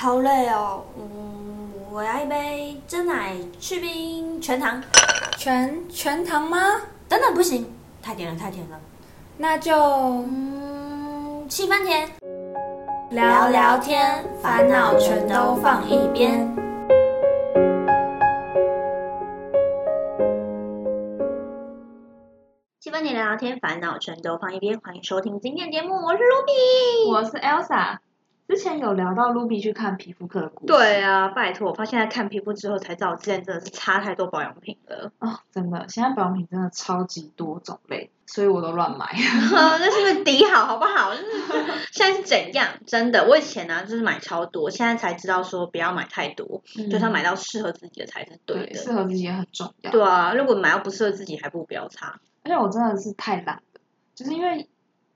好累哦。嗯，我要一杯真奶去冰全糖。全全糖吗？等等，不行，太甜了，太甜了。那就嗯，七分甜。聊聊天，烦恼全都放一边。七分甜聊聊天，烦恼全都放一边。欢迎收听今天的节目，我是 Ruby。我是 Elsa。之前有聊到 Ruby 去看皮肤科的故事。对啊，拜托，我发现在看皮肤之后才知道，我之前真的是差太多保养品了。哦，真的，现在保养品真的超级多种类，所以我都乱买。那是不是底好，好不好？就是现在是怎样？真的，我以前呢、就是买超多，现在才知道说不要买太多，就是要买到适合自己的才是对对，的。适合自己也很重要。对啊，如果买到不适合自己，还不如不要擦。而且我真的是太懒了，就是因为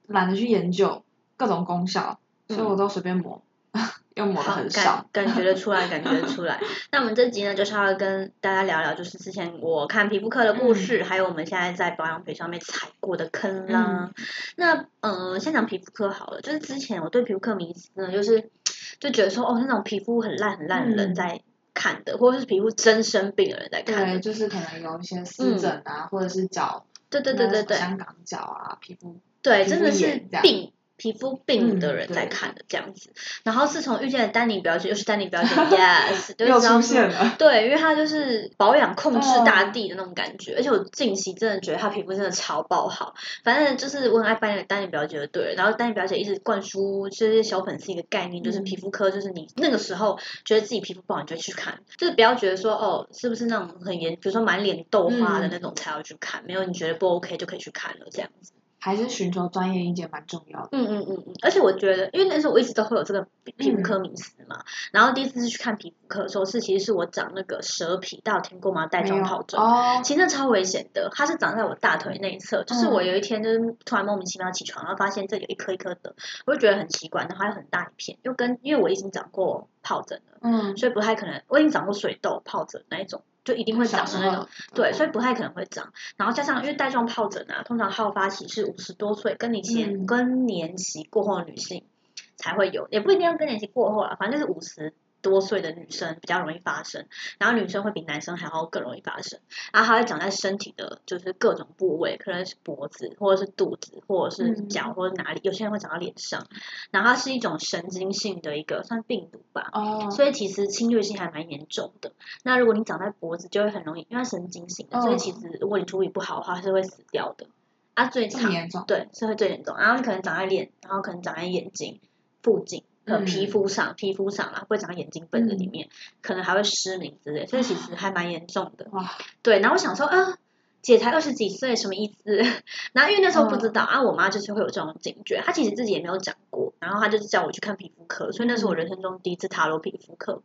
懒得去研究各种功效，所以我都随便抹，又抹的很少感。感觉得出来，感觉得出来。那我们这集呢，就是要跟大家聊聊，就是之前我看皮肤科的故事，还有我们现在在保养品上面踩过的坑啦。那嗯、呃先讲皮肤科好了，就是之前我对皮肤科迷思呢，就是就觉得说，哦，那种皮肤很烂很烂的人嗯在看的，或者是皮肤真生病的人在看对，的。就是可能有一些湿疹啊，或者是脚，对对对对对香港脚啊，皮肤对，真的是病。皮肤病的嗯人在看的这样子，然后自从遇见了丹尼表姐，又是丹尼表姐，yes，就又知道说出现了。对，因为她就是保养控制嗯大地的那种感觉，而且我近期真的觉得她皮肤真的超爆好。反正就是我很爱扮演丹尼表姐的对了，然后丹尼表姐一直灌输这些小粉丝一个概念，就是嗯皮肤科就是你那个时候觉得自己皮肤不好，你就去看，就是不要觉得说哦是不是那种很严，比如说满脸痘花的嗯那种才要去看，没有你觉得不 OK 就可以去看了这样子。还是寻求专业意见蛮重要的。嗯嗯嗯嗯，而且我觉得，因为那时候我一直都会有这个皮皮肤科迷思嘛，然后第一次是去看皮肤科的时候，是其实是我长那个蛇皮，大家有听过吗？带状疱疹。哦，其实那超危险的，它是长在我大腿内侧，就是我嗯有一天就是突然莫名其妙起床，然后发现这里有一颗一颗的，我就觉得很奇怪，然后还有很大一片，又跟因为我已经长过疱疹了，嗯，所以不太可能，我已经长过水痘、疱疹那一种，就一定会长的那种。对，所以以不太可能会长。然后加上因为带状疱疹啊，通常好发期是五十多岁更年期、嗯更年期过后的女性才会有，也不一定要更年期过后啊，反正就是五十多岁的女生比较容易发生。然后女生会比男生还要更容易发生，然后它会长在身体的，就是各种部位，可能是脖子或者是肚子或者是嗯脚或者哪里，有些人会长到脸上。然后它是一种神经性的一个算病毒吧，哦，所以其实侵略性还蛮严重的。那如果你长在脖子，就会很容易，因为它神经性的，所以嗯其实如果你处理不好的话，是会死掉的。啊，最严重，对是会最严重，然后你可能长在脸，然后可能长在眼睛附近。呃，嗯。皮肤上，皮肤上啊，会长眼睛本子里面，可能还会失明之类，所以其实还蛮严重的。哇，对，然后我想说，啊，姐才二十几岁，什么意思？然后因为那时候不知道、啊，我妈就是会有这种警觉，她其实自己也没有讲过，然后她就是叫我去看皮肤科，所以那是我人生中第一次踏入皮肤科，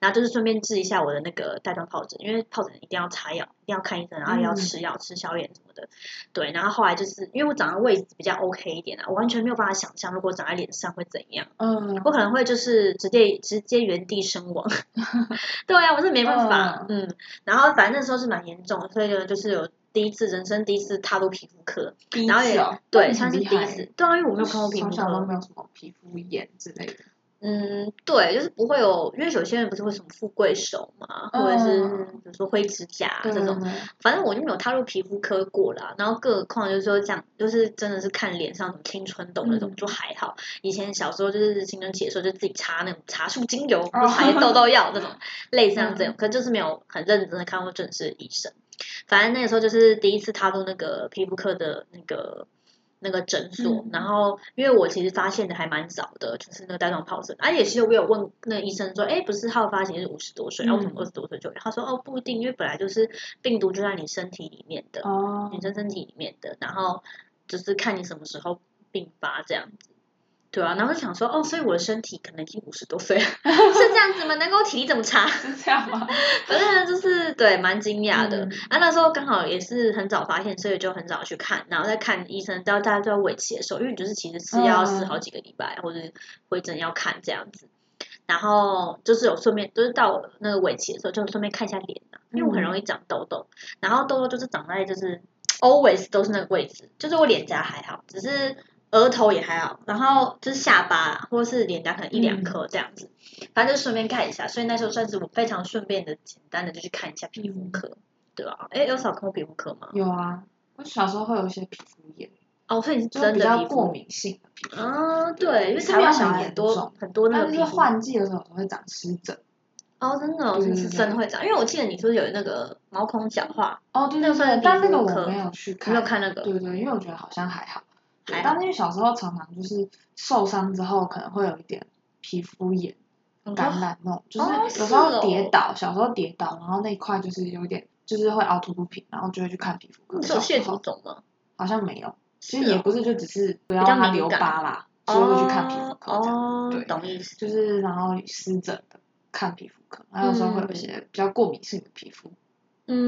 然后就是顺便治一下我的那个带状疱疹，因为疱疹一定要擦药，一定要看医生，然后也要吃药、吃消炎什么的。对，然后后来就是因为我长的位置比较 OK 一点啊，我完全没有办法想象如果长在脸上会怎样。嗯，我可能会就是直接直接原地身亡，对啊，我是没办法，嗯。然后反正那时候是蛮严重的，所以呢，就是有第一次人生第一次踏入皮肤科，第一然后也次哦，对，那算是第一次，对啊，因为我没有看过皮肤从小都科，没有什么皮肤炎之类的，嗯，对，就是不会有，因为有些人不是会什么富贵手嘛，或者是嗯比如说灰指甲这种，反正我就没有踏入皮肤科过啦，然后更何况就是说这样，就是真的是看脸上什么青春痘那种、嗯。就还好。以前小时候就是青春期的时候，就自己擦那种茶树精油，哦或擦些痘痘药这种，类似像这嗯。种，可就是没有很认真的看过正式的医生。反正那个时候就是第一次踏入那个皮肤科的那个。那个诊所，嗯然后因为我其实发现的还蛮早的，就是那个带状疱疹，而、且其实我有问那个医生说，哎，不是好发型是五十多岁，然后为什么嗯二十多岁就有？他说哦不一定，因为本来就是病毒就在你身体里面的，哦，女生身体里面的，然后就是看你什么时候并发这样子。对啊，然后就想说，哦，所以我的身体可能已经五十多岁了，是这样子吗？难怪我体力这么差。是这样吗？反正就是对，蛮惊讶的。嗯啊，那时候刚好也是很早发现，所以就很早去看，然后再看医生，到大家都要尾期的时候，因为你就是其实吃药要吃嗯好几个礼拜，或者回诊要看这样子。然后就是有顺便，就是到那个尾期的时候，就顺便看一下脸啊，因为我很容易长痘痘，然后痘痘就是长在就是 always 都是那个位置，就是我脸颊还好，只是额头也还好，然后就是下巴啦，或者是脸颊可能一两颗这样子，反正就顺便看一下。所以那时候算是我非常顺便的、简单的就去看一下皮肤科，对吧？哎，有少看过皮肤科吗？有啊，我小时候会有一些皮肤炎，哦，所以你是真的比较过敏性的皮肤，啊？对，因为台湾小孩多很多那个换季的时候会长湿疹。哦，真的哦，是真的会长，因为我记得你是不是有那个毛孔角化，哦，对对那个算但那个我没有去看，没，有看那个？对对，因为我觉得好像还好。对还好但是因为小时候常常就是受伤之后可能会有一点皮肤炎、感染那种，就是哦有时候跌倒，小时候跌倒，然后那一块就是有点就是会凹凸不平，然后就会去看皮肤科。你是有蟹小时候足肿吗？好像没有，其实也不是，就只是不要让它留疤啦，所以会去看皮肤科这样。哦，对懂意思。就是然后湿疹的看皮肤科，还有时候会有一些比较过敏性的皮肤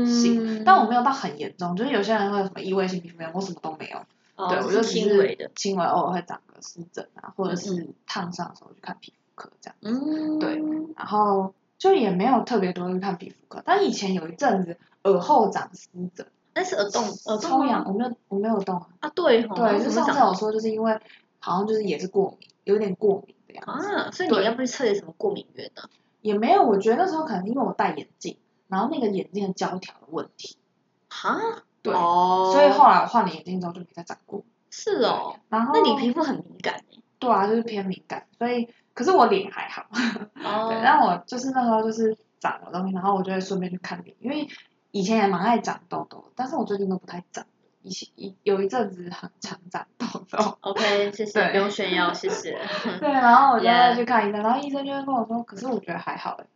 性，嗯，但我没有到很严重，就是有些人会有什么异位性皮肤炎，我什么都没有。哦对，我就只轻微的是，轻微偶尔会长个湿疹啊，或者嗯是烫伤的时候去看皮肤科这样。嗯，对然后就也没有特别多去看皮肤科，但以前有一阵子耳后长湿疹，那是耳洞，耳洞抽痒，我没有我没有动啊。啊，对哦，对，就上次我说，就是因为好像就是也是过敏，有点过敏的样子。啊，所以你要不去测点什么过敏源呢？也没有，我觉得那时候可能因为我戴眼镜，然后那个眼镜的胶条的问题，哈，对，哦，所以后来我换了眼镜之后就没再长过。是哦，然后那你皮肤很敏感欸。对啊，就是偏敏感，所以可是我脸还好，哦，对，但我就是那时候就是长了东西，然后我就会顺便去看脸，因为以前也蛮爱长痘痘，但是我最近都不太长，以前一有一阵子很常长痘痘，OK，谢谢，不用炫耀，谢谢。对，然后我就会去看医生，然后医生就会跟我说，可是我觉得还好哎，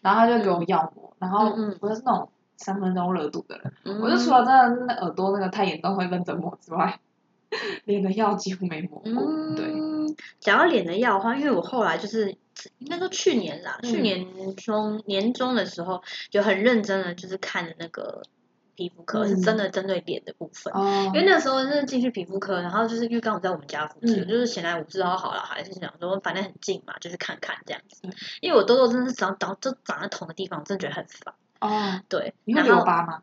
然后他就给我药膜，然后嗯嗯。我是那种三分钟热度的人，嗯我就除了真的是那耳朵那个太严重会认真抹之外，脸的药几乎没抹过，对，嗯，讲到脸的药的话，因为我后来就是应该说去年啦，嗯。去年中年中的时候就很认真的就是看的那个皮肤科，嗯是真的针对脸的部分。哦。因为那时候是进去皮肤科，然后就是因为刚好在我们家附近，嗯。就是闲来无事，然后好了，还是想说反正很近嘛，就是看看这样子嗯。因为我痘痘真的是长长就长在同的地方，我真的觉得很烦。哦，对，你会留疤吗？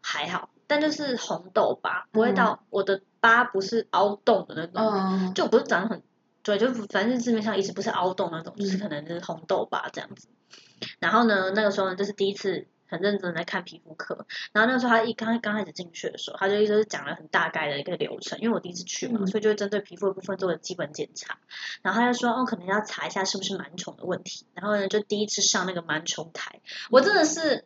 还好，但就是红痘疤，不会嗯到我的疤不是凹洞的那种，嗯，就不是长得很对，就反正字面上意思不是凹洞那种，就是嗯可能就是红痘疤这样子。然后呢，那个时候呢，就是第一次很认真的在看皮肤科，然后那个时候他一刚刚开始进去的时候，他就一直是讲了很大概的一个流程，因为我第一次去嘛，嗯所以就会针对皮肤的部分做了基本检查。然后他就说，哦，可能要查一下是不是螨虫的问题。然后呢，就第一次上那个螨虫台，我真的是。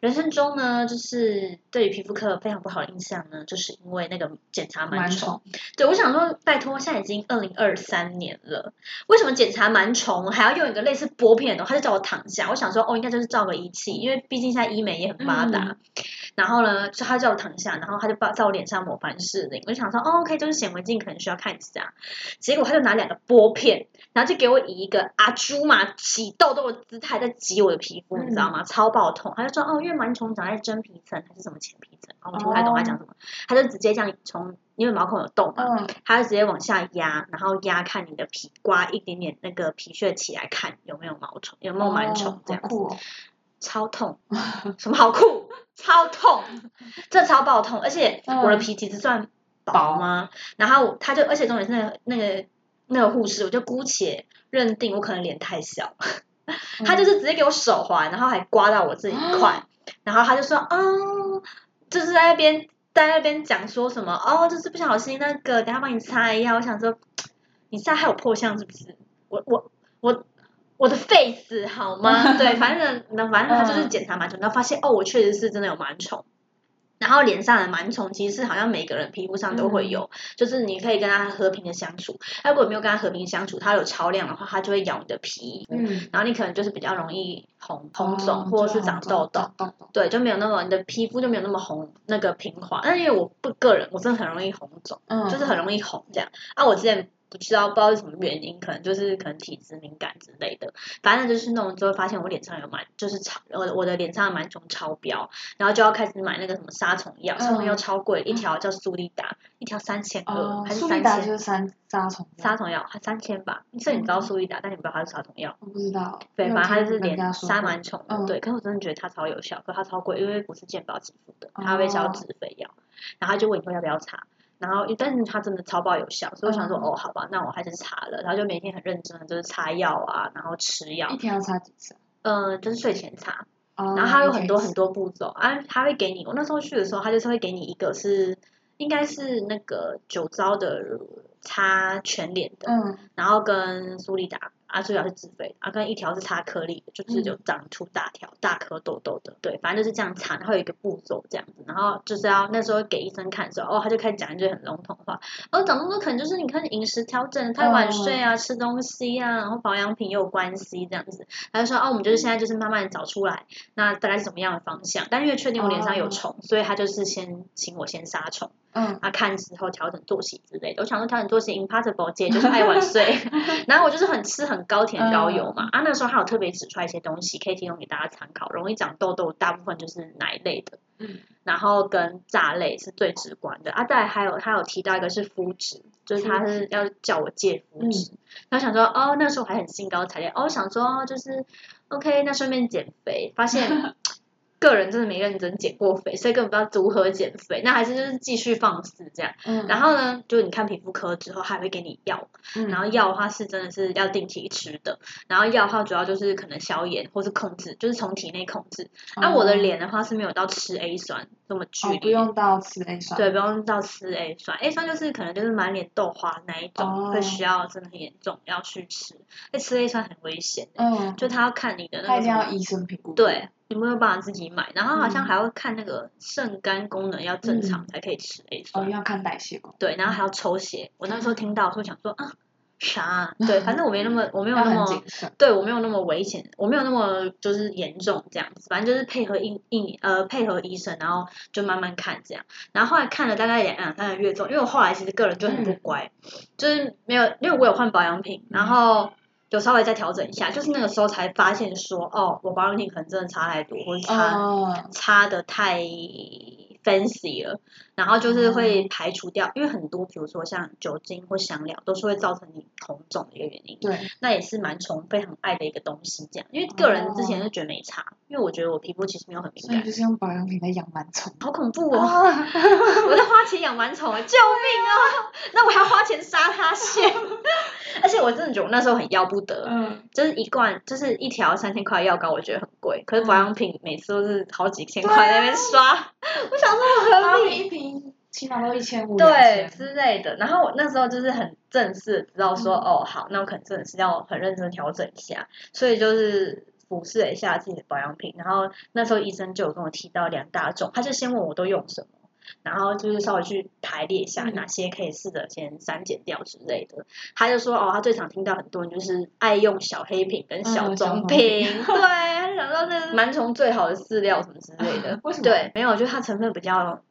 人生中呢，就是对于皮肤科有非常不好的印象呢，就是因为那个检查螨蛮虫。对，我想说，拜托，现在已经二零二三年了，为什么检查螨虫还要用一个类似玻片的？他就叫我躺下，我想说，哦，应该就是照个仪器，因为毕竟现在医美也很发达。然后呢，就他叫我躺下，然后他就把在我脸上抹凡士林，我就想说，哦，OK，就是显微镜可能需要看一下。结果他就拿两个玻片，然后就给我以一个阿朱嘛起痘痘的姿态在挤我的皮肤，你知道吗？超爆痛。他就说，哦，因为螨虫长在真皮层还是什么前皮层，然后我听不太懂他讲什么，他就直接这样从因为毛孔有洞嘛，嗯，他就直接往下压，然后压看你的皮，刮一点点那个皮屑起来，看有没有毛虫，有没有螨虫哦这样子，哦，超痛，什么好酷，超痛，这超爆痛，而且嗯。我的皮其实算薄吗？然后他就，而且重点是那个那个那个护士，我就姑且认定我可能脸太小，他就是直接给我手环，然后还刮到我这一块，然后他就说，哦，就是在那边在那边讲说什么，哦，就是不小心那个，等下帮你擦一下。我想说，你现在还有破相是不是？我我我我的 face 好吗？对，反正那反正他就是检查螨虫，然后发现哦，我确实是真的有螨虫。然后脸上的螨虫其实是好像每个人皮肤上都会有，就是你可以跟它和平的相处。如果没有跟它和平相处，它有超量的话，它就会咬你的皮，嗯，然后你可能就是比较容易红红肿、哦或者是长痘痘。，痘痘，对，就没有那么你的皮肤就没有那么红，那个平滑。但因为我不个人，我真的很容易红肿，嗯，就是很容易红这样。啊，我之前不知道不知道是什么原因，可能就是可能体质敏感之类的。反正就是弄之后发现我脸上有螨，就是超我的我的脸上的螨虫超标，然后就要开始买那个什么杀虫药，杀虫药超贵，一条叫苏利达，一条三千二、哦，还是苏丽达就三千？是三杀虫杀虫药还三千吧？所以你知道苏利达，但你不知道它是杀虫药。我不知道，对，反正它就是连杀螨虫的，嗯对。可是我真的觉得它超有效，可它超贵，因为不是健保支付的，它会销哦自费药。然后他就问你说要不要擦，然后但是它真的超爆有效，所以我想说，嗯。哦，好吧，那我还是擦了，然后就每天很认真的就是擦药啊，然后吃药一，天要擦几次啊？呃，就是睡前擦，哦然后它有很多很多步骤啊，它会给你，我那时候去的时候，它就是会给你一个是应该是那个酒糟的擦全脸的，嗯。然后跟苏丽达啊，苏利达是自费的，啊跟一条是擦颗粒的，就是有长出大条、大颗痘痘的，对，反正就是这样擦，然后有一个步骤这样子，然后就是要那时候给医生看的时候，哦，他就开始讲一句很笼统的话，哦，长痘痘可能就是你看饮食调整太晚睡啊，吃东西啊，然后保养品也有关系这样子，他就说哦，我们就是现在就是慢慢找出来，那大概是什么样的方向，但因为确定我脸上有虫，所以他就是先请我先杀虫。嗯啊，看之后调整作息之类的。我想说调整作息，impossible 姐就是爱晚睡，然后我就是很吃很高甜高油嘛。啊，那时候还有特别指出来一些东西，可以提供给大家参考。容易长痘痘，大部分就是奶类的，嗯然后跟炸类是最直观的。啊，再来还有他有提到一个是肤质，就是他是要叫我戒肤质。然后想说，哦，那时候我还很兴高采烈，哦，想说哦就是 OK，那顺便减肥，发现。个人真的没认真减过肥，所以根本不知道如何减肥，那还是就是继续放肆这样。嗯，然后呢，就是你看皮肤科之后，还会给你药，嗯。然后药的话是真的是要定期吃的，然后药的话主要就是可能消炎或是控制，就是从体内控制。那、我的脸的话是没有到吃 A 酸这么剧哦，不用到吃 A 酸，对，不用到吃 A 酸，A 酸就是可能就是满脸痘花那一种，哦。会需要真的很严重要去吃，那吃 A 酸很危险的，嗯，就他要看你的那个他一定要医生评估，对，你没有办法自己买，然后好像嗯还会看那个肾肝功能要正常嗯才可以吃 A 哦。要看代谢功对，然后还要抽血。我那时候听到，说想说啊，啥啊？对，反正我没那么，我没有那么，对我没有那么危险，我没有那么就是严重这样子。反正就是配合医医呃配合医生，然后就慢慢看这样。然后后来看了大概两两三个月之后，因为我后来其实个人就很不嗯乖，就是没有，因为我有换保养品，然后。有稍微再调整一下，就是那个时候才发现说，哦，我保养品可能真的差太多，或者差、哦，擦的太 fancy 了，然后就是会排除掉，因为很多比如说像酒精或香料都是会造成你红肿的一个原因，对，那也是蛮虫非常爱的一个东西，这样，因为个人之前就觉得没差，因为我觉得我皮肤其实没有很敏感所以就，是用保养品来养螨虫，好恐怖哦！啊，我在花钱养螨虫哎，救命啊！那我还要花钱杀它先，而且我真的觉得我那时候很要不得，嗯，就是一罐就是一条三千块药膏，我觉得很贵，可是保养品每次都是好几千块在那边刷，我想说合理。一瓶起码都一千五，对之类的，然后我那时候就是很正式知道说，嗯。哦好，那我可能真的是要很认真调整一下，所以就是俯视了一下自己的保养品，然后那时候医生就有跟我提到两大种，他就先问我都用什么。然后就是稍微去排列一下嗯。哪些可以试着先删减掉之类的。他就说哦，他最常听到很多人就是爱用小黑瓶跟小棕棕瓶，对，他想到这是螨虫最好的饲料什么之类的。为什么？对，没有，就是它成分比较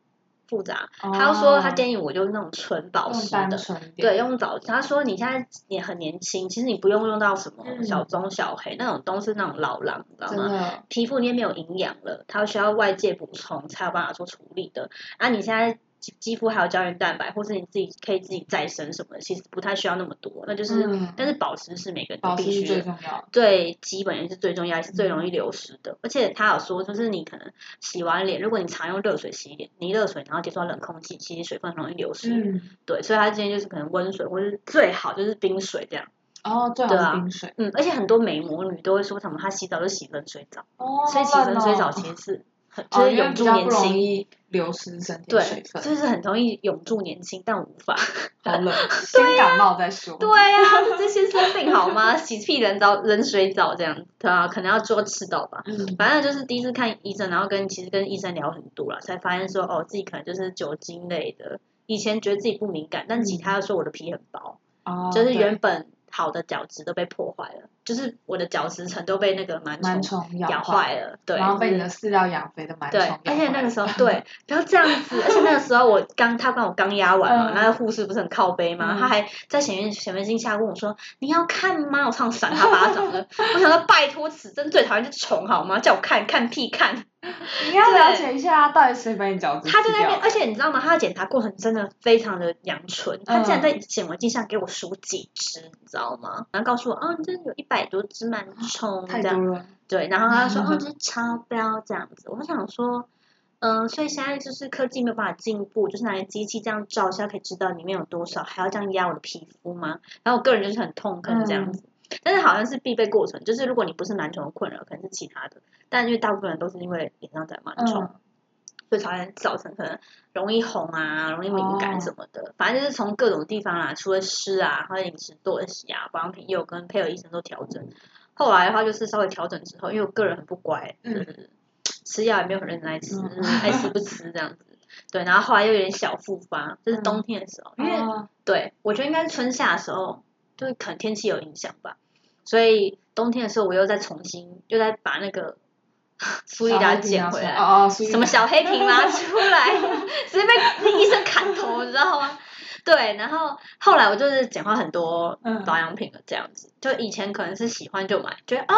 复杂。哦他就说他建议我就是那种纯保湿的，对，用早。他说你现在也很年轻，其实你不用用到什么嗯小棕小黑、那种，都是那种老狼，你知道吗？皮肤里面没有营养了，它需要外界补充才有办法做处理的。啊，你现在肌肌肤还有胶原蛋白，或是你自己可以自己再生什么的，其实不太需要那么多。那就是，嗯但是保湿是每个人都必须的。最重要，最基本也是最重要，也是最容嗯易流失的。而且他有说，就是你可能洗完脸，如果你常用热水洗脸，你热水然后接触到冷空气，其实水分很容易流失。嗯，对，所以他建议就是可能温水，或是最好就是冰水这样。哦，最好对啊是冰水，嗯，而且很多美魔女都会说什么，她洗澡就洗冷水澡，哦，所以洗冷冷水澡哦其实是很就哦，是永驻年轻。易流失身体水，分，就是很容易永驻年轻，但无法。好冷，先感冒再说。对呀、这这些生病好吗？洗屁人澡、冷水澡这样，对啊，可能要多吃到吧。嗯，反正就是第一次看医生，然后跟其实跟医生聊很多了，才发现说哦，自己可能就是酒精类的。以前觉得自己不敏感，但其他的说我的皮很薄，哦，就是原本好的角质都被破坏了，就是我的角质层都被那个螨螨虫虫咬坏，了。对，然后被你的饲料养肥的螨虫而且那个时候 对，不要这样子。而且那个时候我刚他帮我刚压完嘛，嗯那个护士不是很靠背嘛，嗯他还在显微显微镜下问我说：“你要看吗？”我唱闪他巴掌了。我想说拜托，此生最讨厌就是虫好吗？叫我看看屁看。你要了解一下到底谁把你角质他在那边，而且你知道吗？他的检查过程真的非常的阳春，他竟然嗯在显微镜上给我数几只，你知道吗？然后告诉我，哦，你这有一百多只螨虫这样太多。了，对，然后他就说，哦，这是超标这样子。我想说，嗯，所以现在就是科技没有办法进步，就是拿个机器这样照一下可以知道里面有多少，还要这样压我的皮肤吗？然后我个人就是很痛恨这样子，但是好像是必备过程，就是如果你不是螨虫的困扰，可能是其他的，但因为大部分人都是因为脸上长螨虫，嗯所以才会造成可能容易红啊、容易敏感什么的。反正就是从各种地方啦，除了湿啊，或者饮食作息啊、保养品，也有跟配合医生都调整。后来的话就是稍微调整之后，因为我个人很不乖，就是吃药也没有很认真爱吃，嗯爱吃不吃这样子。对，然后后来又有点小复发，就是冬天的时候，因为哦对我觉得应该是春夏的时候，就是可能天气有影响吧，所以冬天的时候我又再重新又再把那个 苏丽达捡回来，哦哦，什么小黑瓶拿 出来，直接被医生砍头，你知道吗？对，然后后来我就是简化很多嗯保养品了，这样子。就以前可能是喜欢就买，觉得哦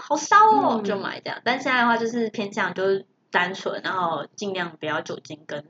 好烧哦、嗯就买这样，但现在的话就是偏向就是单纯，然后尽量不要酒精跟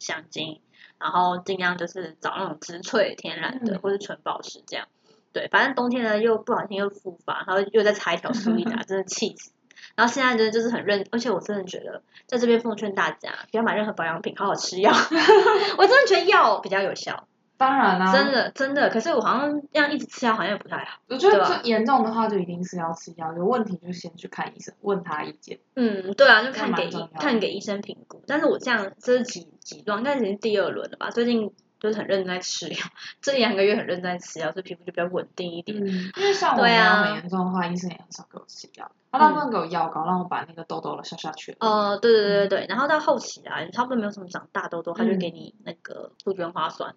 香精，然后尽量就是找那种植萃天然的、嗯或是纯宝石这样。对，反正冬天呢又不小心又复发，然后又再擦一条 苏丽达，真的气死。然后现在真的就是很认，而且我真的觉得在这边奉劝大家不要买任何保养品，好好吃药。我真的觉得药比较有效，当然啦、真的真的。可是我好像这样一直吃药好像也不太好。我觉得严重的话就一定是要吃药，有问题就先去看医生，问他意见。嗯，对啊，就看给看给医生评估。但是我这样这是几几段，应该已经第二轮了吧？最近就是很认真在吃药，这一两个月很认真在吃药，所以皮肤就比较稳定一点。嗯，因为像我对啊没有很严重的话，医生也很少给我吃药，他大部分给我药膏，让我把那个痘痘消下去。哦、对对对对对，然后到后期啊，你差不多没有什么长大痘痘，他就嗯给你那个杜鹃花酸，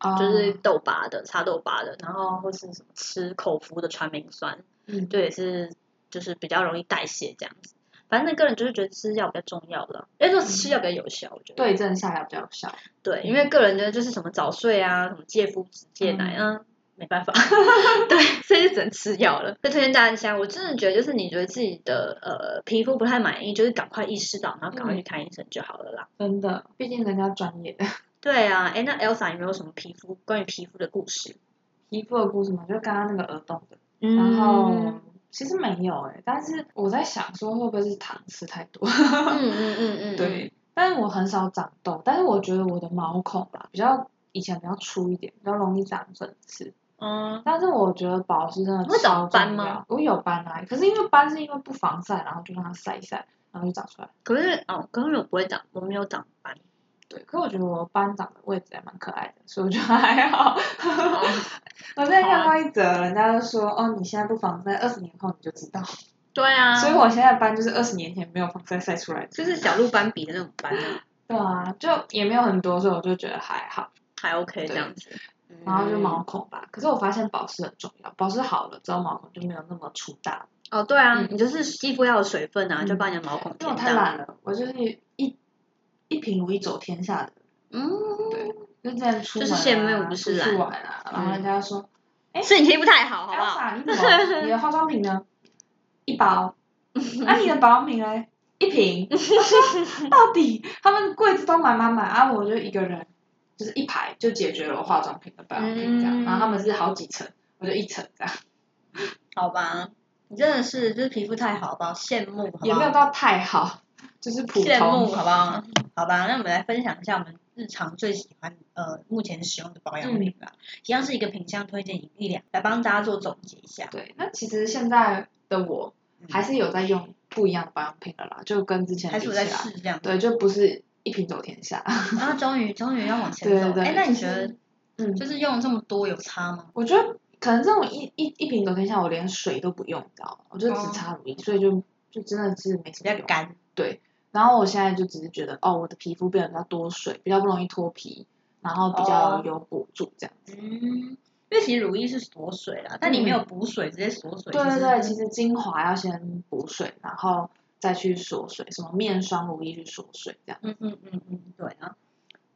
哦就是痘疤的、擦痘疤的，然后或是什么吃口服的传明酸，嗯，对也是就是比较容易代谢这样子。反正那个人就是觉得吃药比较重要了，因为说吃药比较有效，我觉得。对症下药比较有效。对，因为个人觉得就是什么早睡啊，什么戒麸质、戒奶啊，没办法，对，所以就只能吃药了。就推荐大家，我真的觉得就是你觉得自己的呃皮肤不太满意，就是赶快意识到，然后赶快去看医生就好了啦。真的，毕竟人家专业的 对啊，哎，那 Elsa 有没有什么皮肤关于皮肤的故事？皮肤的故事嘛，就刚刚那个耳洞的，嗯然后其实没有哎、但是我在想说会不会是糖吃太多？嗯嗯嗯嗯，对，但是我很少长痘，但是我觉得我的毛孔吧比较以前比较粗一点，比较容易长粉刺。嗯，但是我觉得保湿真的会长超斑吗？我有斑啊，可是因为斑是因为不防晒，然后就让它晒一晒，然后就长出来。可是哦，可是我不会长，我没有长斑。对，可我觉得我班长的位置还蛮可爱的，所以我觉得还好。哦 我在看过一则，人家就说，哦，你现在不防晒，二十年后你就知道。对啊，所以我现在斑就是二十年前没有防晒晒出来的。就是小鹿斑比的那种斑啊，对啊，就也没有很多，所以我就觉得还好。还 OK 这样子。然后就嗯毛孔吧，可是我发现保湿很重要，保湿好了之后毛孔就没有那么粗大。哦，对啊，嗯你就是肌肤要有水分啊，嗯就把你的毛孔因为我。太懒了，我就是一一贫如一走天下的，嗯，对，就这样出门、啊、就是羡慕不是出去懒玩啊，然后人家说，哎是你皮肤太好，好不好你怎么你的化妆品呢？一包，啊你的保养品呢？一瓶，到底他们柜子都满满满啊，我就一个人，就是一排就解决了我化妆品的保养品这样，嗯然后他们是好几层，我就一层这样，好吧，你真的是就是皮肤太好，好不好？羡慕，好好？也没有到太好，就是普羡慕，好不好？好吧，那我们来分享一下我们日常最喜欢呃目前使用的保养品吧，一样是一个品相推荐一两，来帮大家做总结一下。对，那其实现在的我还是有在用不一样的保养品的啦，就跟之前还是我在来，试这样。对，就不是一瓶走天下。然后终于终于要往前走。对对对哎，那你觉是得嗯，就是用了这么多有差吗？我觉得可能这种一一一瓶走天下，我连水都不用，你知道吗？我就只擦乳液，所以就就真的是没什么用。比较干。对，然后我现在就只是觉得，哦，我的皮肤变得比较多水，比较不容易脱皮，然后比较哦有补助这样。嗯，因为其实乳液是锁水啦，但你没有补水，直接锁水。对对对，其实实精华要先补水，然后再去锁水，什么面霜、乳液去锁水这样。嗯嗯嗯嗯，对啊。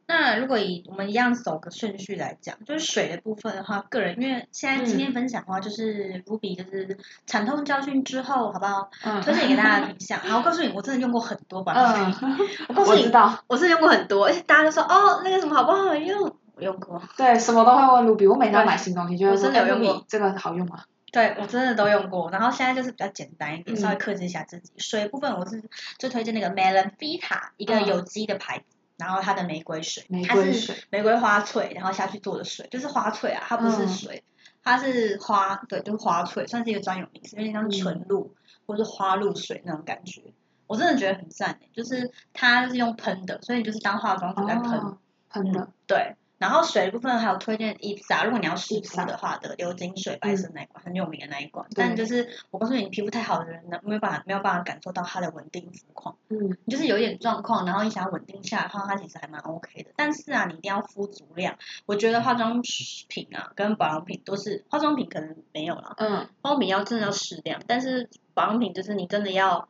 那如果以我们一样走个顺序来讲，就是水的部分的话，个人因为现在今天分享的话，就是 Ruby 就是惨痛教训之后，好不好？嗯，推荐给大家的品相。然后我告诉你，我真的用过很多保养品，嗯，我告诉你，我是用过很多，而且大家都说哦，那个什么好不好用？我用过，对，什么都会问 Ruby，我每天买新东西就会我真的有用过，Ruby 这个好用吗？对我真的都用过，然后现在就是比较简单一点，嗯稍微克制一下自己。水部分我是最推荐那个 Melon Vita，一个嗯有机的牌子，然后它的玫瑰水，玫它是玫瑰花萃，然后下去做的水，就是花萃啊，它不是嗯水，它是花，对，就是花萃，算是一个专有名词，有点像嗯纯露、或是花露水那种感觉。我真的觉得很赞诶，就是它是用喷的，所以就是当化妆水在喷。哦，喷的，对，然后水的部分还有推荐 IPSA，如果你要湿敷的话的流金水白色那一款、很有名的那一款，但就是我告诉你，你皮肤太好的人呢，没有办法没有办法感受到它的稳定肤况，嗯，你就是有一点状况，然后你想要稳定下来的话，它其实还蛮 OK 的。但是啊，你一定要敷足量。我觉得化妆品啊跟保养品都是化妆品可能没有了，嗯，化妆品要真的要适量，但是保养品就是你真的要。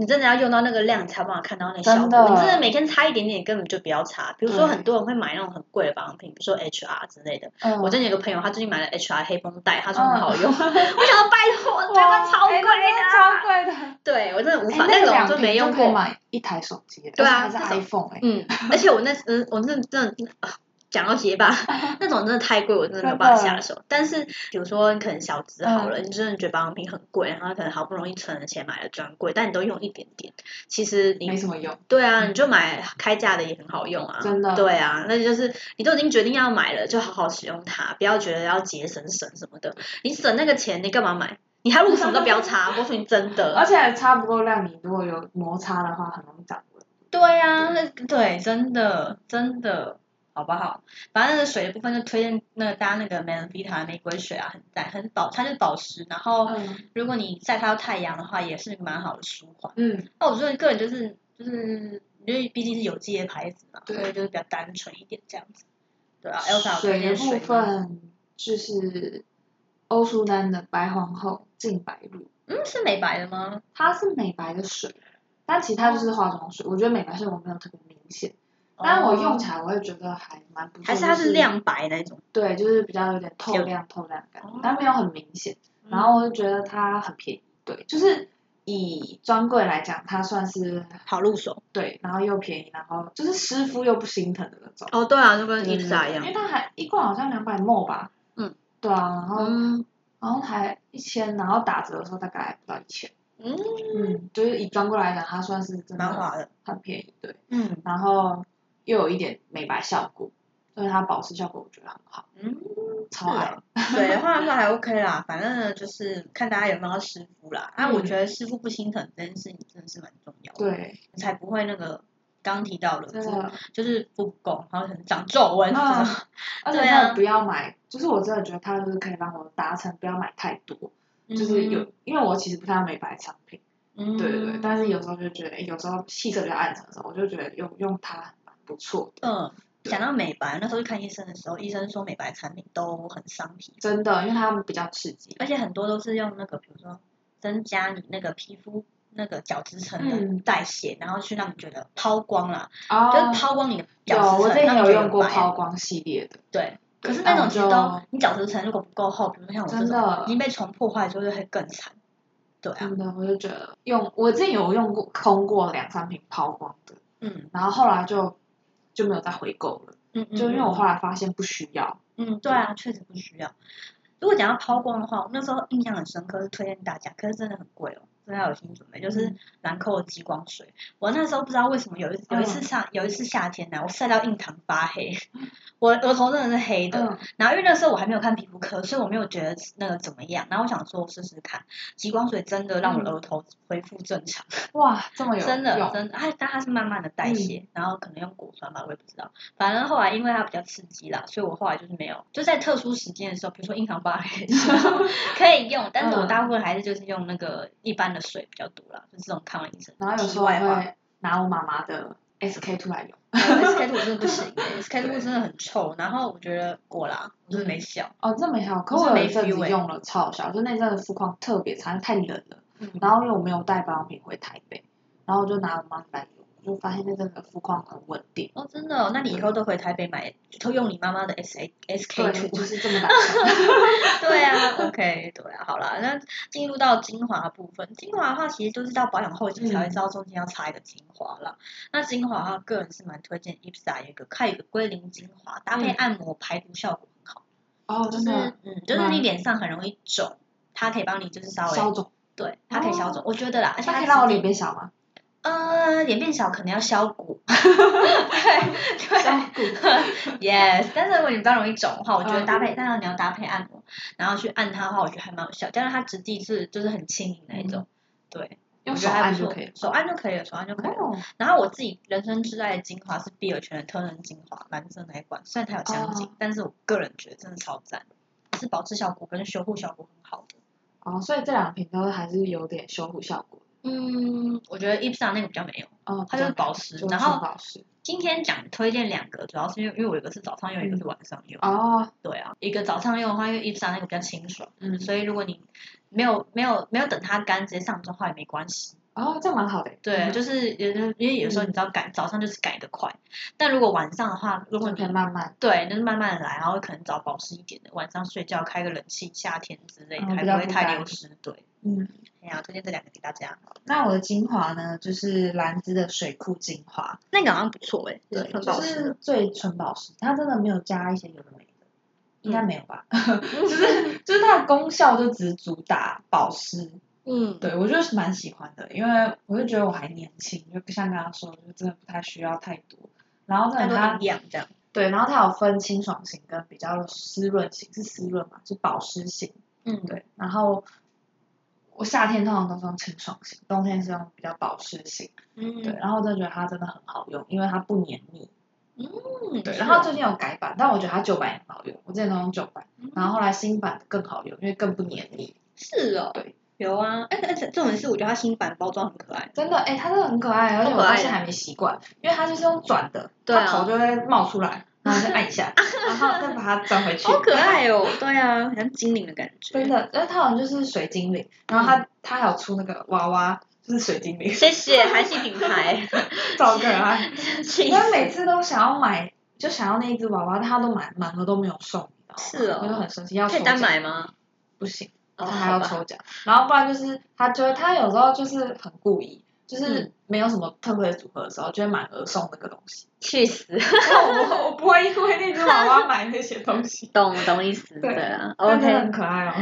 你真的要用到那个量，才有办法看到那效果。你真的每天擦一点点，根本就不要擦。比如说，很多人会买那种很贵的保养品，比如说 HR 之类的。嗯我之前有个朋友，他最近买了 HR 黑绷带，他说很好用。我想要拜托，这个哇超贵的的。超贵的，对我真的无哎法，那种就那两瓶没用过。买一台手机，对啊是 iPhone 哎，嗯，而且我那嗯，我真的真的啊讲到结巴，那种真的太贵，我真的没有真办法下手。但是比如说你可能小资好了，嗯你真的觉得保养品很贵，然后可能好不容易存了钱买了专柜，但你都用一点点，其实你没什么用，对啊，你就买开价的也很好用啊。真的对啊，那就是你都已经决定要买了，就好好使用它，不要觉得要节省省什么的。你省那个钱，你干嘛买？你还不如什么都不要擦。我告诉你，真的。而且擦不够量，你如果有摩擦的话，很容易长纹。对啊，那对，真的真的，好不好？反正那个水的部分就推荐那个搭那个的玫瑰水啊，很赞，很保，它就是保湿。然后嗯如果你晒到太阳的话，也是蛮好的舒缓。嗯，那我觉得个人就是就是，因为毕竟是有机的牌子嘛，对所以就是比较单纯一点这样子。对啊，Elsa 有推水的部？分就是欧舒丹的白皇后净白露，嗯，是美白的吗？它是美白的水，但其他就是化妆水。我觉得美白效果没有特别明显，但我用起来我会觉得还蛮不错。还是它是亮白那种？对，就是比较有点透亮透亮感但没有很明显。嗯然后我就觉得它很便宜，对，就是以专柜来讲，它算是好入手。对，然后又便宜，然后就是湿敷又不心疼的那种。哦，对啊，就跟伊莎一样因为。它还一罐好像两百沫吧。嗯。对啊，然后、嗯然后还一千，然后打折的时候大概不到一千。嗯，嗯，就是以专柜来讲，它算是真的蛮划的。很便宜，对。嗯然后又有一点美白效果，所以它保湿效果我觉得很好，嗯。超爱。水的话那还 OK 啦，反正就是看大家有没有要湿敷啦。啊，嗯我觉得湿敷不心疼这件事情真的是蛮重要的，对，才不会那个刚提到了，真的，就是不够，然后可能长皱纹。啊 而且对啊真的不要买，就是我真的觉得它就是可以让我达成不要买太多，就是有，因为我其实不太用美白产品，嗯，对对对，但是有时候就觉得，诶有时候气色比较暗沉的时候，我就觉得用用它蛮不错的，嗯，讲到美白，那时候去看医生的时候，医生说美白产品都很伤皮。肤，真的，因为它们比较刺激，而且很多都是用那个，比如说增加你那个皮肤。那个角质层的嗯。代谢，然后去让你觉得抛光啦，哦。就是抛光你的角质层，有我有用过抛光系列的，对，可是那种其实都你角质层如果不够厚，比如说像我这真的。种已经被虫破坏之后，就会更惨。对啊，真的，我就觉得用我之前有用过空过两三瓶抛光的，嗯。然后后来就就没有再回购了，嗯嗯，就因为我嗯后来发现不需要，嗯对啊，确实不需要。如果讲到抛光的话，我那时候印象很深刻，是推荐大家，可是真的很贵哦，真的要有心理准备。就是嗯。兰蔻的激光水，我那时候不知道为什么有一有一次嗯。夏有一次夏天呢，我晒到印堂发黑，我额头真的是黑的。嗯，然后因为那时候我还没有看皮肤科，所以我没有觉得那个怎么样。然后我想说试试看，极光水真的让我嗯。额头恢复正常，哇，这么有 真的用真的，它但它是慢慢的代谢，然后可能用果酸吧，我也不知道。反正后来因为它比较刺激啦，所以我后来就是没有，就在特殊时间的时候，比如说印堂发黑的时候 可以用，但是我嗯。大部分还是就是用那个一般的水比较多啦，就是这种看完医生。题然后有时候我。会拿我妈妈的 SK two 来用，SK two 真的不行，SK two 真的很臭，然后我觉得果啦，我真的没效。哦，这没效，可我是我有一阵子用了超有效，就那阵子肤况特别差，太冷了，嗯然后因为我没有带保养品回台北，然后我就拿我妈来用，我就发现那阵子肤况很稳定，哦，真的哦，那你以后都回台北买，都用你妈妈的 S A S K 对，two 就。是这么 打算。对啊，OK，对啊，好啦，那进入到精华部分，精华的话其实都是到保养后期才会知道中间要擦一个精华啦。那精华的话，个人是蛮推荐 IPSA 有一个它有一个龟苓精华，搭配嗯按摩排毒效果很好，哦，就是，嗯，就是你脸上很容易肿。它可以帮你就是稍微消肿，对，它可以消肿，我觉得啦，而且它那可以让我脸变小吗？呃，脸变小可能要削骨，对消对骨。yes。但是如果你比较容易肿的话，我觉得嗯搭配，当然你要搭配按摩，然后去按它的话，我觉得还蛮有效。加上它质地是就是很轻盈那一种，对，用手我觉得按就可以了。手按就可以了，手按就可以了。哦，然后我自己人生挚爱的精华是碧尔泉的特能精华蓝色那一款，虽然它有香精，哦但是我个人觉得真的超赞，是保湿效果跟修护效果很好的。哦，所以这两瓶都还是有点修护效果。嗯，我觉得 Ipsa 那个比较没有。哦，它就是保湿然后保湿。今天讲推荐两个，主要是因为因为我有一个是早上用，一个是晚上用。哦，对啊，一个早上用的话，因为 Ipsa 那个比较清爽，嗯，所以如果你没有没有没有等它干直接上妆的话也没关系。哦，这样蛮好的。对，嗯就是有的，因为有时候你知道改早上就是改得快，但如果晚上的话，如果你可以慢慢，对，就是慢慢的来，然后可能找保湿一点的，晚上睡觉开个冷气，夏天之类的，嗯还不会太流失。对，嗯。哎呀，推荐这两个给大家。那我的精华呢，就是兰芝的水库精华，那个好像不错哎、对，就是最纯保湿，它真的没有加一些有的没的，应该没有吧？就是就是它的功效就只主打保湿，嗯，对我就是蛮喜欢的，因为我就觉得我还年轻，就像刚刚说的，就真的不太需要太多。然后太多呢，它营养这样。对，然后它有分清爽型跟比较湿润型，是湿润嘛，是保湿型。嗯，对，然后我夏天通常都是用清爽型，冬天是用比较保湿型。嗯，对，然后我真的觉得它真的很好用，因为它不黏腻。嗯，对，然后最近有改版，但我觉得它旧版也很好用，我之前都用旧版，嗯然后后来新版更好用，因为更不黏腻。是哦，对，有啊，而且而且这种是我觉得它新版包装很可爱。真的，哎，它真的很可爱，而且我到现在还没习惯，因为它就是用转的，对啊它头就会冒出来，然后就按一下，然后再把它转回去。好可爱哦，对啊，很像精灵的感觉。真的，因为它好像就是水精灵，然后它它还有出那个娃娃，就是水精灵，谢谢韩系品牌，超可爱。气因为每次都想要买，就想要那一只娃娃，但它都买满额都没有送，你知道吗？是哦我就很生气，要可以单奖买吗？不行，哦，他还要抽奖，然后不然就是他就会他有时候就是很故意，就是嗯没有什么特别组合的时候，就会满额送那个东西。去死，我我不会因为那只娃娃买那些东西。懂懂意思，对对啊，OK 很可爱哦。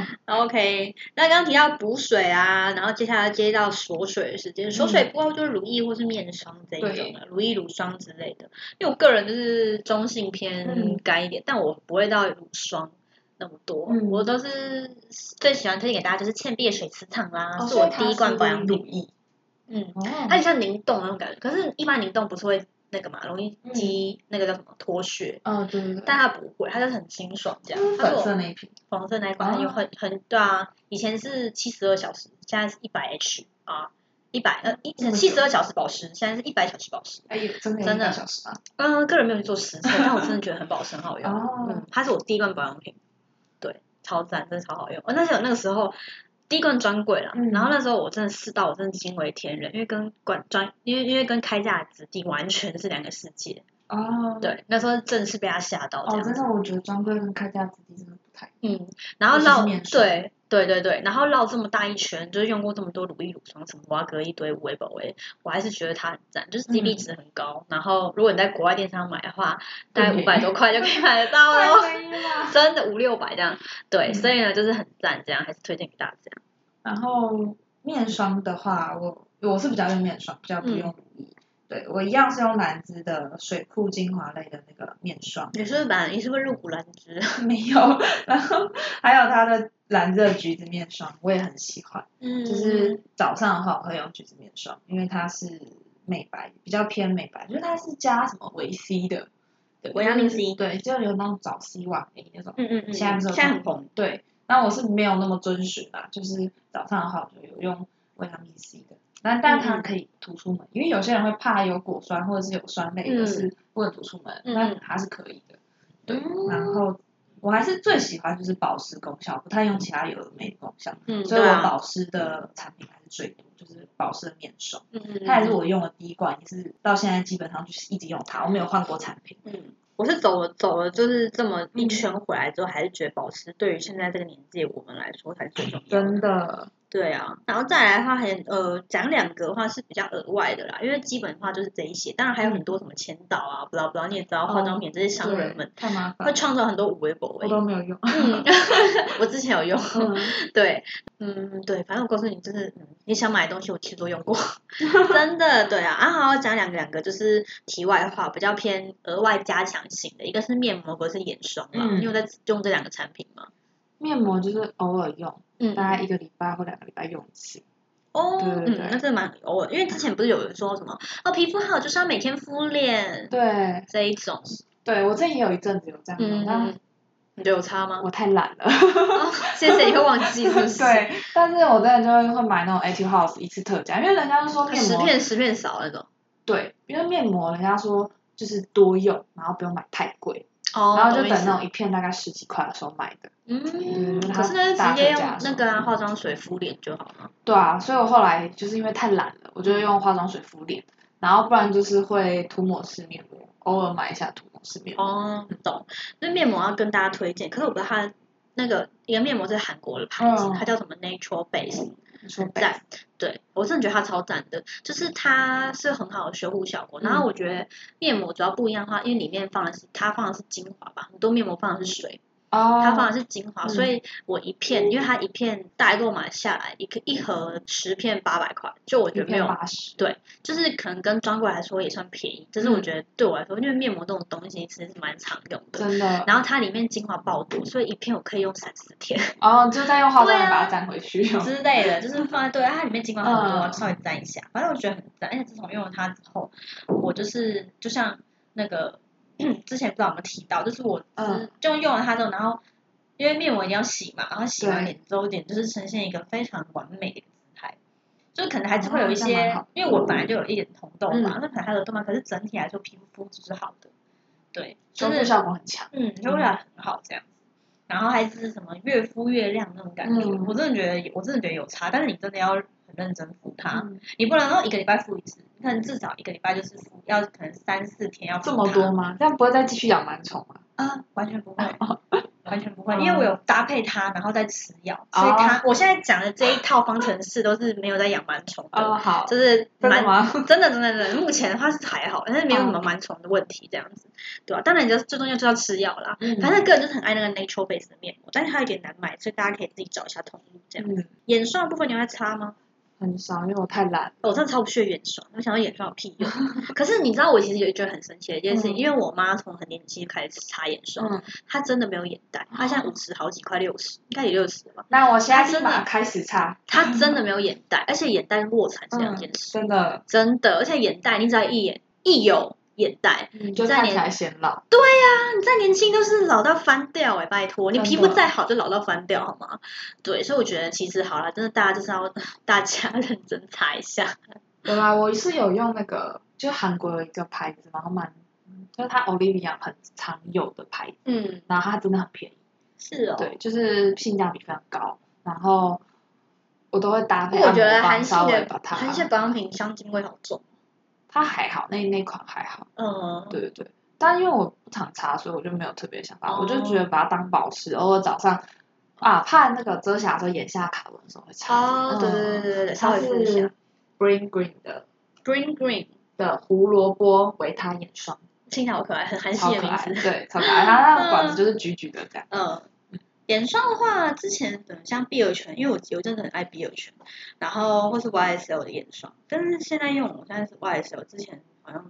OK，那刚刚提到补水啊，然后接下来接到锁水的时间，锁水不过就是乳液或是面霜这一种的，乳液、乳霜之类的。因为我个人就是中性偏嗯干一点，但我不会到乳霜那么多，嗯我都是最喜欢推荐给大家就是倩碧的水磁场啦，哦是我第一罐保养品。乳液。嗯，哦它很像凝冻那种感觉，可是一般凝冻不是会那个嘛，容易积那个叫什么脱屑，哦，对对对。但它不会，它就是很清爽这样。就是粉色那一瓶。黄色那一款很有哦很很对啊，以前是七十二小时，现在是一百 H 啊，一百呃一七十二小时保湿，现在是一百小时保湿。哎呦，真的真的小时啊！嗯，个人没有去做实测，但我真的觉得很保湿，很好用。哦嗯，它是我第一罐保养品，对，超赞，真的超好用。我那时候那个时候第一罐专柜啦，嗯然后那时候我真的试到，我真的惊为天人，因为跟管专，因为因为跟开价的质地完全是两个世界。哦。。对，那时候真的是被他吓到这哦，真的，我觉得专柜跟开价质地真的不太。嗯，然后尤其是绕面霜对对对对，然后绕这么大一圈，就是用过这么多乳液、乳霜，什么挖哥一堆维宝维，我还是觉得它很赞，就是 CP 嗯值很高。然后如果你在国外电商买的话，大概五百多块就可以买得到了。真的五六百这样。对，嗯所以呢就是很赞，这样还是推荐给大家。然后面霜的话，我我是比较用面霜，比较不用乳液。对我一样是用兰芝的水库精华类的那个面霜，你是不是把你是不是入股兰芝？没有。然后还有它的兰芝的橘子面霜，我也很喜欢。嗯就是早上的话，我会用橘子面霜，因为它是美白，比较偏美白，就是它是加什么维 C 的，对，维他命 C 对，就有那种早 C 晚 A 那种。嗯嗯嗯，现在不是现在很红。对，那我是没有那么遵循啦，就是早上的话我就有用维他命 C 的，但但它可以涂出门，因为有些人会怕有果酸或者是有酸类的嗯是不能涂出门，嗯。但它是可以的。对，嗯。然后我还是最喜欢就是保湿功效，不太用其他有的没的功效，嗯，所以我保湿的产品还是最多，就是保湿的面霜，嗯嗯，它也是我用的第一罐，也是到现在基本上就是一直用它，我没有换过产品。嗯，我是走了走了，就是这么一嗯圈回来之后，还是觉得保湿对于现在这个年纪我们来说才是最重要的。真的，对啊，然后再来的话还呃讲两个的话是比较额外的啦，因为基本的话就是这一些，当然还有很多什么签到啊，不知道不知道你也知道化妆品这些商人们太麻烦会，创造很多无微博我都没有用。嗯，我之前有用，嗯对，嗯对，反正我告诉你，就是嗯你想买的东西，我其实都用过，真的，对啊，啊好，讲两个两个就是题外话，比较偏额外加强型的，一个是面膜，一个是眼霜嘛，嗯你有在用这两个产品吗？面膜就是偶尔用，嗯大概一个礼拜或两个礼拜用一次。哦，对对对嗯，那真的蛮偶尔，因为之前不是有人说什么哦，皮肤好就是要每天敷脸对，这一种，对我之前也有一阵子有这样用，但嗯，你觉得有差吗？我太懒了。哦，谢谢，你会忘记是不是？对，但是我真的就会会买那种 a t House 一次特价，因为人家都说面十膜片十片少那种。对，因为面膜人家说就是多用，然后不用买太贵，哦，然后就等那种一片大概十几块的时候买的。嗯，嗯可是那就直接用那个啊化妆水敷脸就好了。对啊，所以我后来就是因为太懒了，我就用化妆水敷脸，然后不然就是会涂抹式面膜，偶尔买一下涂抹式面膜。哦，懂。那面膜要跟大家推荐，可是我不知道它那个一个面膜是韩国的牌子，嗯它叫什么 Natural Base，你说很赞。对我真的觉得它超赞的，就是它是很好的修护效果。然后我觉得面膜主要不一样的话，因为里面放的是它放的是精华吧，很多面膜放的是水，哦，它放的是精华，嗯所以我一片，因为它一片代购买下来，一个一盒十片八百块，就我觉一得没有八十。就是可能跟专柜来说也算便宜，只是我觉得对我来说，因为面膜这种东西其实是蛮常用的，真的，然后它里面精华爆多，所以一片我可以用三四天哦，就再用化妆对啊棉把它粘回去。之类的，就是放在对它里面精华很多，嗯稍微沾一下，反正我觉得很赞。而且自从用了它之后，我就是就像那个 之前不知道有没有提到，就是我嗯只就用了它之后，然后因为面膜一定要洗嘛，然后洗完脸之后，脸就是呈现一个非常完美的姿态。就是可能还是会有一些，因为我本来就有一点红痘嘛，嗯那可能还有痘嘛，可是整体来说皮肤肤质是好的，对，修复就是效果很强。嗯，修复效果很好这样子。然后还是什么越敷越亮那种感觉，嗯我真的觉得我真的觉得有差，但是你真的要很认真敷它，嗯你不能说一个礼拜敷一次，你可能至少一个礼拜就是敷，要可能三四天要敷这么多吗？这样不会再继续养螨虫吗？啊，完全不会，完全不会，嗯因为我有搭配它，然后再吃药，所以它我现在讲的这一套方程式都是没有在养螨虫的，哦，好，就是蛮真的？真的真的目前的话是还好，但是没有什么螨虫的问题这样子，对吧、当然，你就最重要就是要吃药啦。嗯反正个人就是很爱那个 Natural Base 的面膜，但是它有点难买，所以大家可以自己找一下通路这样。嗯，眼霜的部分你会擦吗？很少，因为我太懒。我真的超不屑眼霜，我想到眼霜有屁用。可是你知道，我其实有觉得很神奇的一件事情，嗯因为我妈从很年轻就开始擦眼霜，嗯，她真的没有眼袋，她现在五十好几，快六十，应该也六十了吧。那我现在真的马开始擦。她真的没有眼袋，而且眼袋跟卧蚕是两件事，真的，真的。而且眼袋，你只要一眼一有眼袋，你就看起来显老。啊，你再年轻都是老到翻掉哎、拜托，你皮肤再好就老到翻掉好吗？对，所以我觉得其实好了，真的大家就是要 大家认真擦一下。对啦，我是有用那个，就韩国有一个牌子，然后蛮，就是它 Olivia 很常有的牌子，嗯，然后它真的很便宜，是哦。对，就是性价比非常高，然后我都会搭配我觉得韩系的韩系的保养品香精味好重。它还好，那那款还好，嗯，对对对，但因为我不常擦，所以我就没有特别想法，哦我就觉得把它当保湿，偶尔早上啊怕那个遮瑕的时候眼下卡纹的时候会擦。哦，对对对对对对，稍它微敷一下是。Green Green 的 Green Green，的胡萝卜维他眼霜，听起来好可爱，很韩系超可爱，的名字。对，超可爱，它那个管子就是橘橘的这样。嗯，眼霜的话，之前可能像碧尔泉，因为我我真的很爱碧尔泉，然后或是 YSL 的眼霜，但是现在用我现在是 YSL，之前好像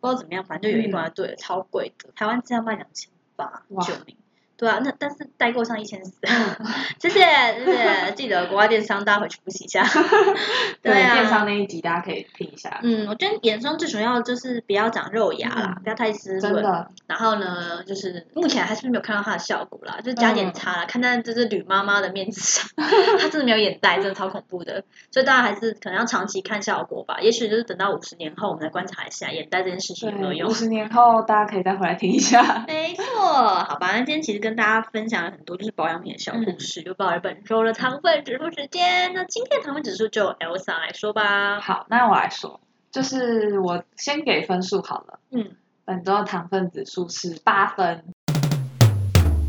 不知道怎么样，反正就有一罐对了，超贵的，台湾只要卖两千八，哇救命！对啊，那但是代购上一千四，谢谢谢谢，记得国外电商大家回去复习一下。对，啊，电商那一集大家可以听一下，嗯，我觉得眼霜最主要就是不要长肉芽啦，嗯不要太湿润。然后呢，就是目前还是没有看到它的效果啦，就加点擦啦，看在这是吕妈妈的面子上，她真的没有眼袋，真的超恐怖的，所以大家还是可能要长期看效果吧。也许就是等到五十年后，我们来观察一下眼袋这件事情有没有对，用五。十年后大家可以再回来听一下。没错，好吧，那今天其实跟大家分享了很多就是保养品的小故事，就报了本周的糖分指数时间。那今天的糖分指数就由 Elsa 来说吧。好，那我来说，就是我先给分数好了。嗯，本周的糖分指数是八分，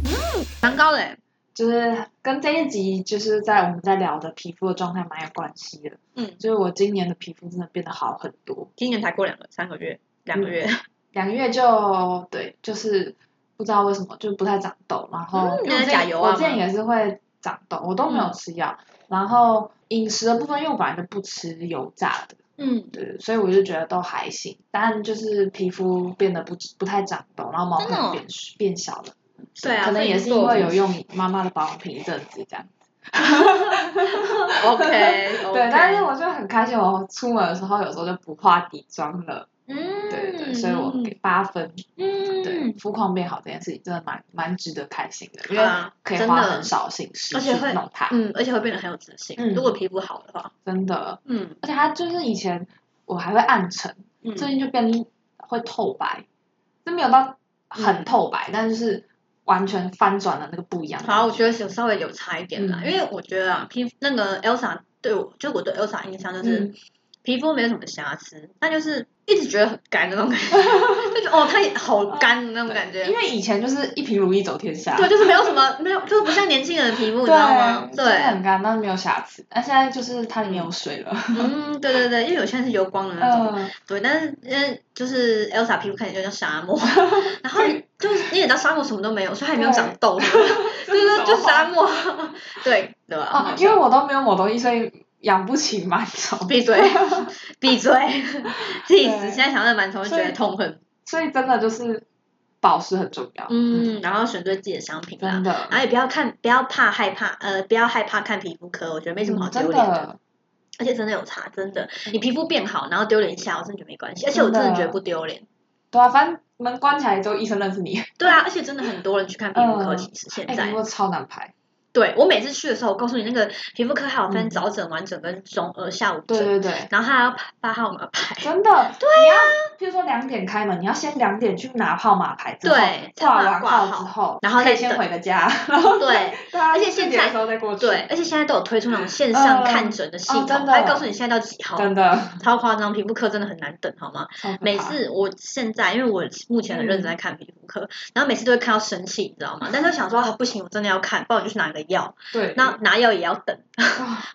嗯蛮高的欸，就是跟这一集就是在我们在聊的皮肤的状态蛮有关系的。嗯，就是我今年的皮肤真的变得好很多，今年才过两个三个月，两个月，两个月就对，就是不知道为什么就不太长痘，然后嗯因为我之前那是甲油啊我之前也是会长痘，我都没有吃药，然后饮食的部分因为我本来就不吃油炸的。嗯，对，所以我就觉得都还行，但就是皮肤变得不不太长痘，然后毛可真的哦变变小了，对啊，可能也是因为有用妈妈的保养品一阵子这样。OK，对，但是我就很开心，我出门的时候有时候就不化底妆了，嗯，所以我给八分。嗯，对，肤况变好这件事情真的蛮蛮值得开心的，因为啊可以花很少心思去弄它，嗯，而且会变得很有自信。嗯如果皮肤好的话，真的。嗯而且它就是以前我还会暗沉，嗯，最近就变会透白，就没有到很透白，但是完全翻转了那个不一样。好，我觉得有稍微有差一点啦，嗯因为我觉得啊，皮肤那个 Elsa 对我，就我对 Elsa 印象就是、嗯皮肤没有什么瑕疵，但就是一直觉得很干的那种感觉，就觉得哦，它也好干的那种感觉。因为以前就是一瓶如意走天下，对，就是没有什么，没有，就是不像年轻人的皮肤，你知道吗？对，很干，但是没有瑕疵。但现在就是它里面有水了，嗯，对对对，因为有些人是油光的那种，嗯，对，但是嗯，就是 Elsa 皮肤看起来就像沙漠，然后就是你也知道沙漠什么都没有，所以它也没有长痘，就是就沙漠，对对吧？哦，因为我都没有抹东西，所以养不起螨虫，闭嘴，闭嘴，气死！对现在想到螨虫就觉得痛恨。所以真的就是保湿很重要。嗯，然后选对自己的商品啦真，的，然后也不要看，不要怕害怕，呃，不要害怕看皮肤科，我觉得没什么好丢脸的。的，而且真的有差，真的，你皮肤变好，然后丢脸一下，我真的觉得没关系，而且我真的觉得不丢脸。对啊，反正门关起来之后，医生认识你。对啊，而且真的很多人去看皮肤科，嗯其实现哎，在不，过超难排。对我每次去的时候，我告诉你，那个皮肤科还有分嗯早诊、晚诊跟中呃下午诊，对对对，然后还要发号码牌。真的，对呀、譬如说两点开门，你要先两点去拿号码牌，之后对挂完号之后，然后再先回个家，然后对，而且现在对，，而且现在都有推出那种线上嗯看诊的系统，哦真的它会告诉你现在到几号，真的，超夸张。皮肤科真的很难等，好吗？每次我现在，因为我目前很认真在看皮肤科，然后每次都会看到生气，你知道吗？但是我想说，啊，不行，我真的要看，不然我就去拿个药，对，那拿药也要等，啊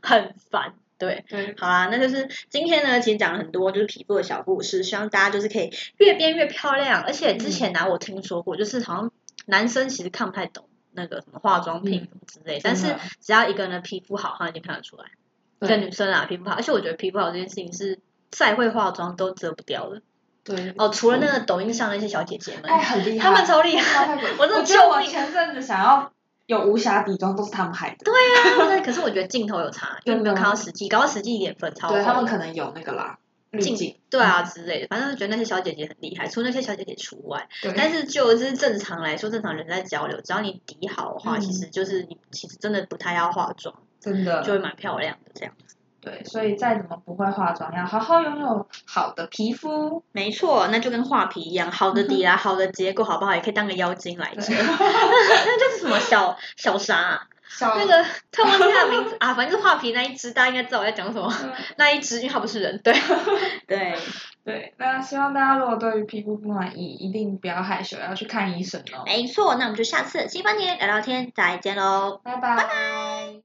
很烦。对，对，好啦，那就是今天呢，其实讲了很多就是皮肤的小故事，希望大家就是可以越变越漂亮。而且之前呢、我听说过，就是好像男生其实看不太懂那个什么化妆品嗯什么之类，但是只要一个人的皮肤好，他一定看得出来。一个女生啊，皮肤好，而且我觉得皮肤好这件事情是再会化妆都遮不掉的。对，哦，除了那个抖音上那些小姐姐们，哎，很厉害，她们超厉害。我真的救命前阵子想要有无瑕底妆，都是他们害的，对啊，对可是我觉得镜头有差，因为你没有看到实际，搞到实际脸粉超厚。对他们可能有那个啦，滤镜镜，对啊之类的，反正觉得那些小姐姐很厉害，除了那些小姐姐除外。对，但是就是正常来说，正常人在交流，只要你底好的话，嗯其实就是你其实真的不太要化妆，真的就会蛮漂亮的这样。对，所以再怎么不会化妆，要好好拥有好的皮肤。没错，那就跟画皮一样，好的底啊，好的结构好不好，也可以当个妖精来着。那就是什么小小啥、啊，小那个突然忘记它的名字啊，反正就是画皮那一只，大家应该知道我在讲什么。嗯那一只，因为它不是人，对 对，对，那希望大家如果对于皮肤不满意，一定不要害羞，要去看医生哦。没错。那我们就下次新观点聊聊天，再见喽。拜拜拜拜。